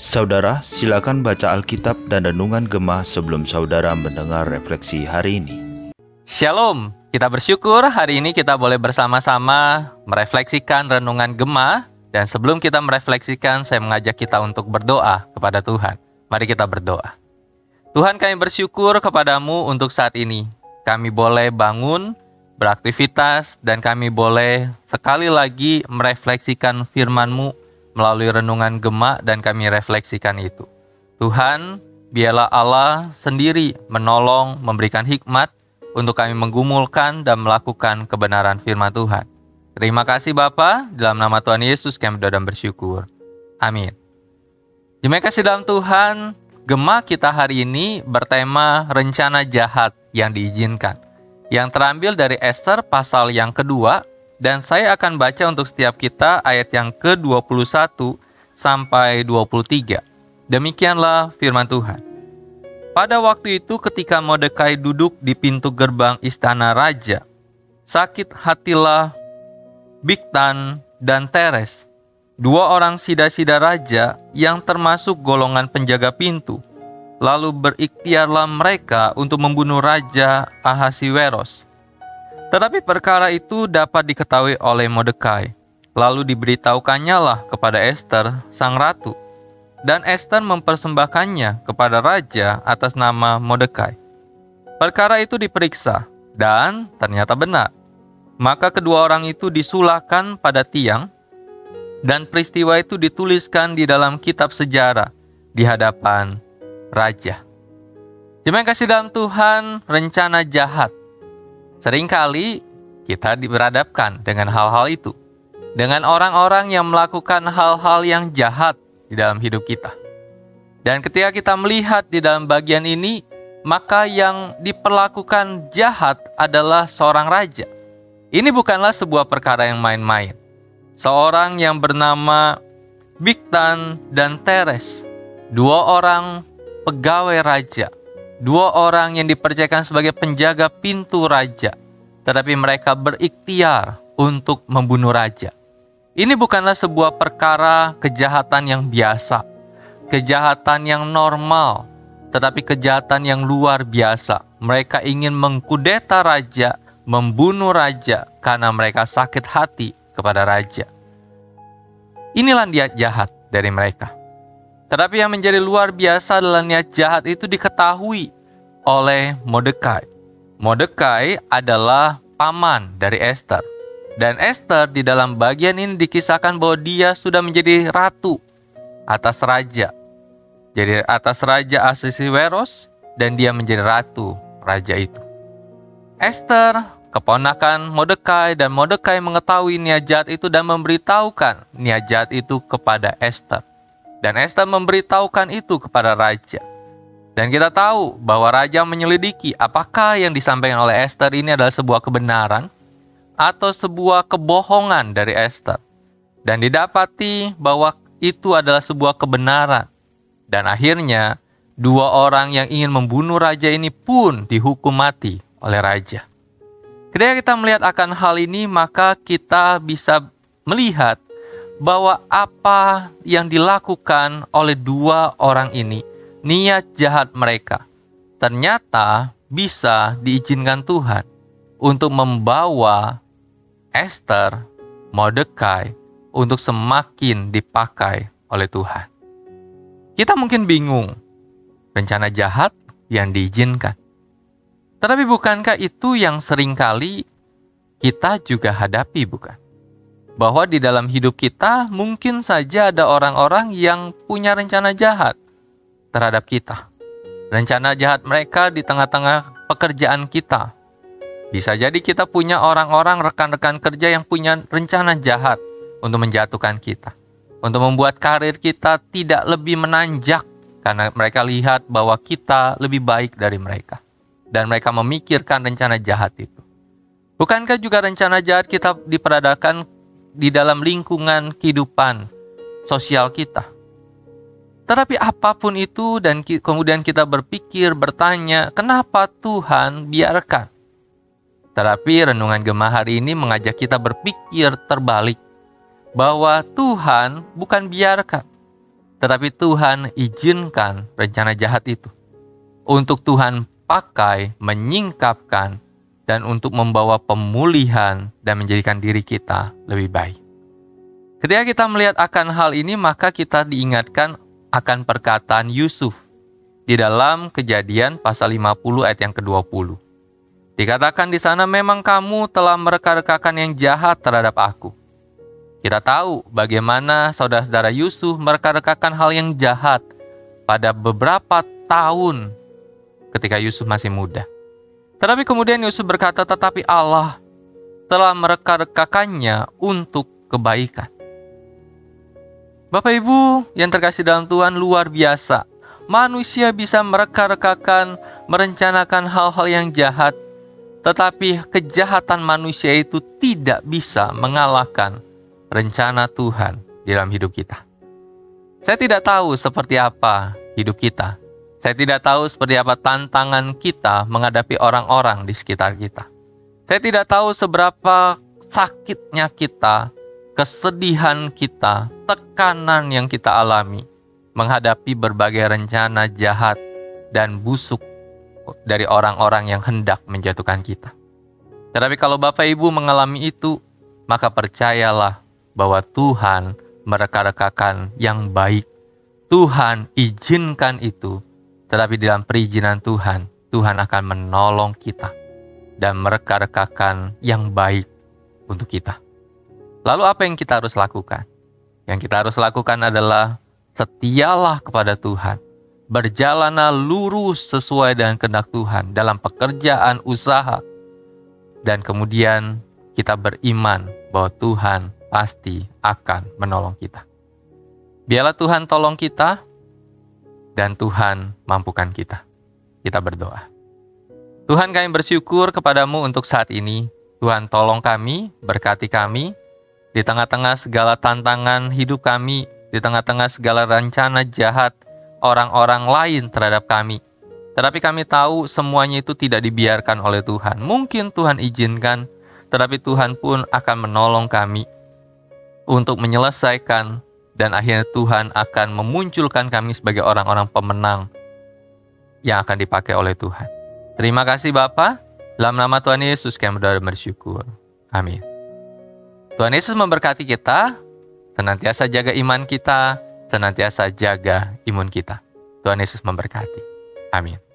Saudara, silakan baca Alkitab dan Renungan Gemah sebelum saudara mendengar refleksi hari ini. Shalom, kita bersyukur hari ini kita boleh bersama-sama merefleksikan Renungan Gemah dan sebelum kita merefleksikan, saya mengajak kita untuk berdoa kepada Tuhan. Mari kita berdoa. Tuhan kami bersyukur kepadamu untuk saat ini. Kami boleh bangun, beraktivitas, dan kami boleh sekali lagi merefleksikan firman-Mu melalui renungan gemak dan kami refleksikan itu. Tuhan, biarlah Allah sendiri menolong, memberikan hikmat untuk kami menggumulkan dan melakukan kebenaran firman Tuhan. Terima kasih Bapa, dalam nama Tuhan Yesus kami berdoa dan bersyukur. Amin. Terima kasih dalam Tuhan, gemak kita hari ini bertema rencana jahat yang diizinkan. Yang terambil dari Esther pasal yang kedua dan saya akan baca untuk setiap kita ayat yang ke-21 sampai 23. Demikianlah firman Tuhan. Pada waktu itu ketika Mordekai duduk di pintu gerbang istana raja, sakit hatilah Biktan dan Teres, dua orang sida-sida raja yang termasuk golongan penjaga pintu. Lalu berikhtiarlah mereka untuk membunuh Raja Ahasiweros tetapi perkara itu dapat diketahui oleh Mordekai. Lalu diberitahukannya lah kepada Esther, sang ratu. Dan Esther mempersembahkannya kepada raja atas nama Mordekai. Perkara itu diperiksa, dan ternyata benar. Maka kedua orang itu disulahkan pada tiang, dan peristiwa itu dituliskan di dalam kitab sejarah di hadapan raja. Terima kasih dalam Tuhan, rencana jahat Seringkali kita diberadabkan dengan hal-hal itu, dengan orang-orang yang melakukan hal-hal yang jahat di dalam hidup kita. Dan ketika kita melihat di dalam bagian ini, maka yang diperlakukan jahat adalah seorang raja. Ini bukanlah sebuah perkara yang main-main. Seorang yang bernama Biktan dan Teres, dua orang pegawai raja, dua orang yang dipercayakan sebagai penjaga pintu raja, tetapi mereka berikhtiar untuk membunuh raja. Ini bukanlah sebuah perkara kejahatan yang biasa, kejahatan yang normal, tetapi kejahatan yang luar biasa. Mereka ingin mengkudeta raja, membunuh raja karena mereka sakit hati kepada raja. Inilah niat jahat dari mereka. Tetapi yang menjadi luar biasa adalah niat jahat itu diketahui oleh Mordekai. Mordekai adalah paman dari Esther. Dan Esther di dalam bagian ini dikisahkan bahwa dia sudah menjadi ratu atas raja. Jadi atas raja Asisiweros dan dia menjadi ratu raja itu. Esther, keponakan Mordekai dan Mordekai mengetahui niat jahat itu dan memberitahukan niat jahat itu kepada Esther. Dan Esther memberitahukan itu kepada raja. Dan kita tahu bahwa raja menyelidiki apakah yang disampaikan oleh Esther ini adalah sebuah kebenaran atau sebuah kebohongan dari Esther. Dan didapati bahwa itu adalah sebuah kebenaran. Dan akhirnya dua orang yang ingin membunuh raja ini pun dihukum mati oleh raja. Ketika kita melihat akan hal ini, maka kita bisa melihat bahwa apa yang dilakukan oleh dua orang ini, niat jahat mereka, ternyata bisa diizinkan Tuhan untuk membawa Esther, Mordekai untuk semakin dipakai oleh Tuhan. Kita mungkin bingung, rencana jahat yang diizinkan. Tetapi bukankah itu yang sering kali kita juga hadapi, bukan? Bahwa di dalam hidup kita mungkin saja ada orang-orang yang punya rencana jahat terhadap kita. Rencana jahat mereka di tengah-tengah pekerjaan kita. Bisa jadi kita punya orang-orang rekan-rekan kerja yang punya rencana jahat untuk menjatuhkan kita. Untuk membuat karir kita tidak lebih menanjak karena mereka lihat bahwa kita lebih baik dari mereka. Dan mereka memikirkan rencana jahat itu. Bukankah juga rencana jahat kita diperadakan di dalam lingkungan kehidupan sosial kita. Tetapi apa pun itu dan kemudian kita berpikir, bertanya, kenapa Tuhan biarkan? Tetapi renungan gemah hari ini mengajak kita berpikir terbalik. bahwa Tuhan bukan biarkan, tetapi Tuhan izinkan rencana jahat itu untuk Tuhan pakai menyingkapkan dan untuk membawa pemulihan dan menjadikan diri kita lebih baik. Ketika kita melihat akan hal ini, maka kita diingatkan akan perkataan Yusuf di dalam kejadian pasal 50 ayat yang ke-20. Dikatakan di sana memang kamu telah mereka-rekakan yang jahat terhadap aku. Kita tahu bagaimana saudara-saudara Yusuf mereka-rekakan hal yang jahat pada beberapa tahun ketika Yusuf masih muda. Tetapi kemudian Yusuf berkata, tetapi Allah telah mereka-rekakannya untuk kebaikan. Bapak Ibu yang terkasih dalam Tuhan luar biasa. Manusia bisa mereka-rekakan, merencanakan hal-hal yang jahat tetapi kejahatan manusia itu tidak bisa mengalahkan rencana Tuhan di dalam hidup kita. Saya tidak tahu seperti apa hidup kita. Saya tidak tahu seperti apa tantangan kita menghadapi orang-orang di sekitar kita. Saya tidak tahu seberapa sakitnya kita, kesedihan kita, tekanan yang kita alami menghadapi berbagai rencana jahat dan busuk dari orang-orang yang hendak menjatuhkan kita. Tetapi kalau Bapak Ibu mengalami itu, maka percayalah bahwa Tuhan mereka-rekakan yang baik. Tuhan izinkan itu, tetapi dalam perizinan Tuhan, Tuhan akan menolong kita dan mereka-rekakan yang baik untuk kita. Lalu apa yang kita harus lakukan? Yang kita harus lakukan adalah setialah kepada Tuhan berjalanlah lurus sesuai dengan kehendak Tuhan dalam pekerjaan usaha. Dan kemudian kita beriman bahwa Tuhan pasti akan menolong kita. Biarlah Tuhan tolong kita dan Tuhan mampukan kita. Kita berdoa. Tuhan kami bersyukur kepadamu untuk saat ini. Tuhan tolong kami, berkati kami, di tengah-tengah segala tantangan hidup kami, di tengah-tengah segala rencana jahat, orang-orang lain terhadap kami. Tetapi kami tahu semuanya itu tidak dibiarkan oleh Tuhan. Mungkin Tuhan izinkan, tetapi Tuhan pun akan menolong kami untuk menyelesaikan dan akhirnya Tuhan akan memunculkan kami sebagai orang-orang pemenang yang akan dipakai oleh Tuhan. Terima kasih Bapa. Dalam nama Tuhan Yesus kami berdoa bersyukur. Amin. Tuhan Yesus memberkati kita, senantiasa jaga iman kita, senantiasa jaga imun kita. Tuhan Yesus memberkati. Amin.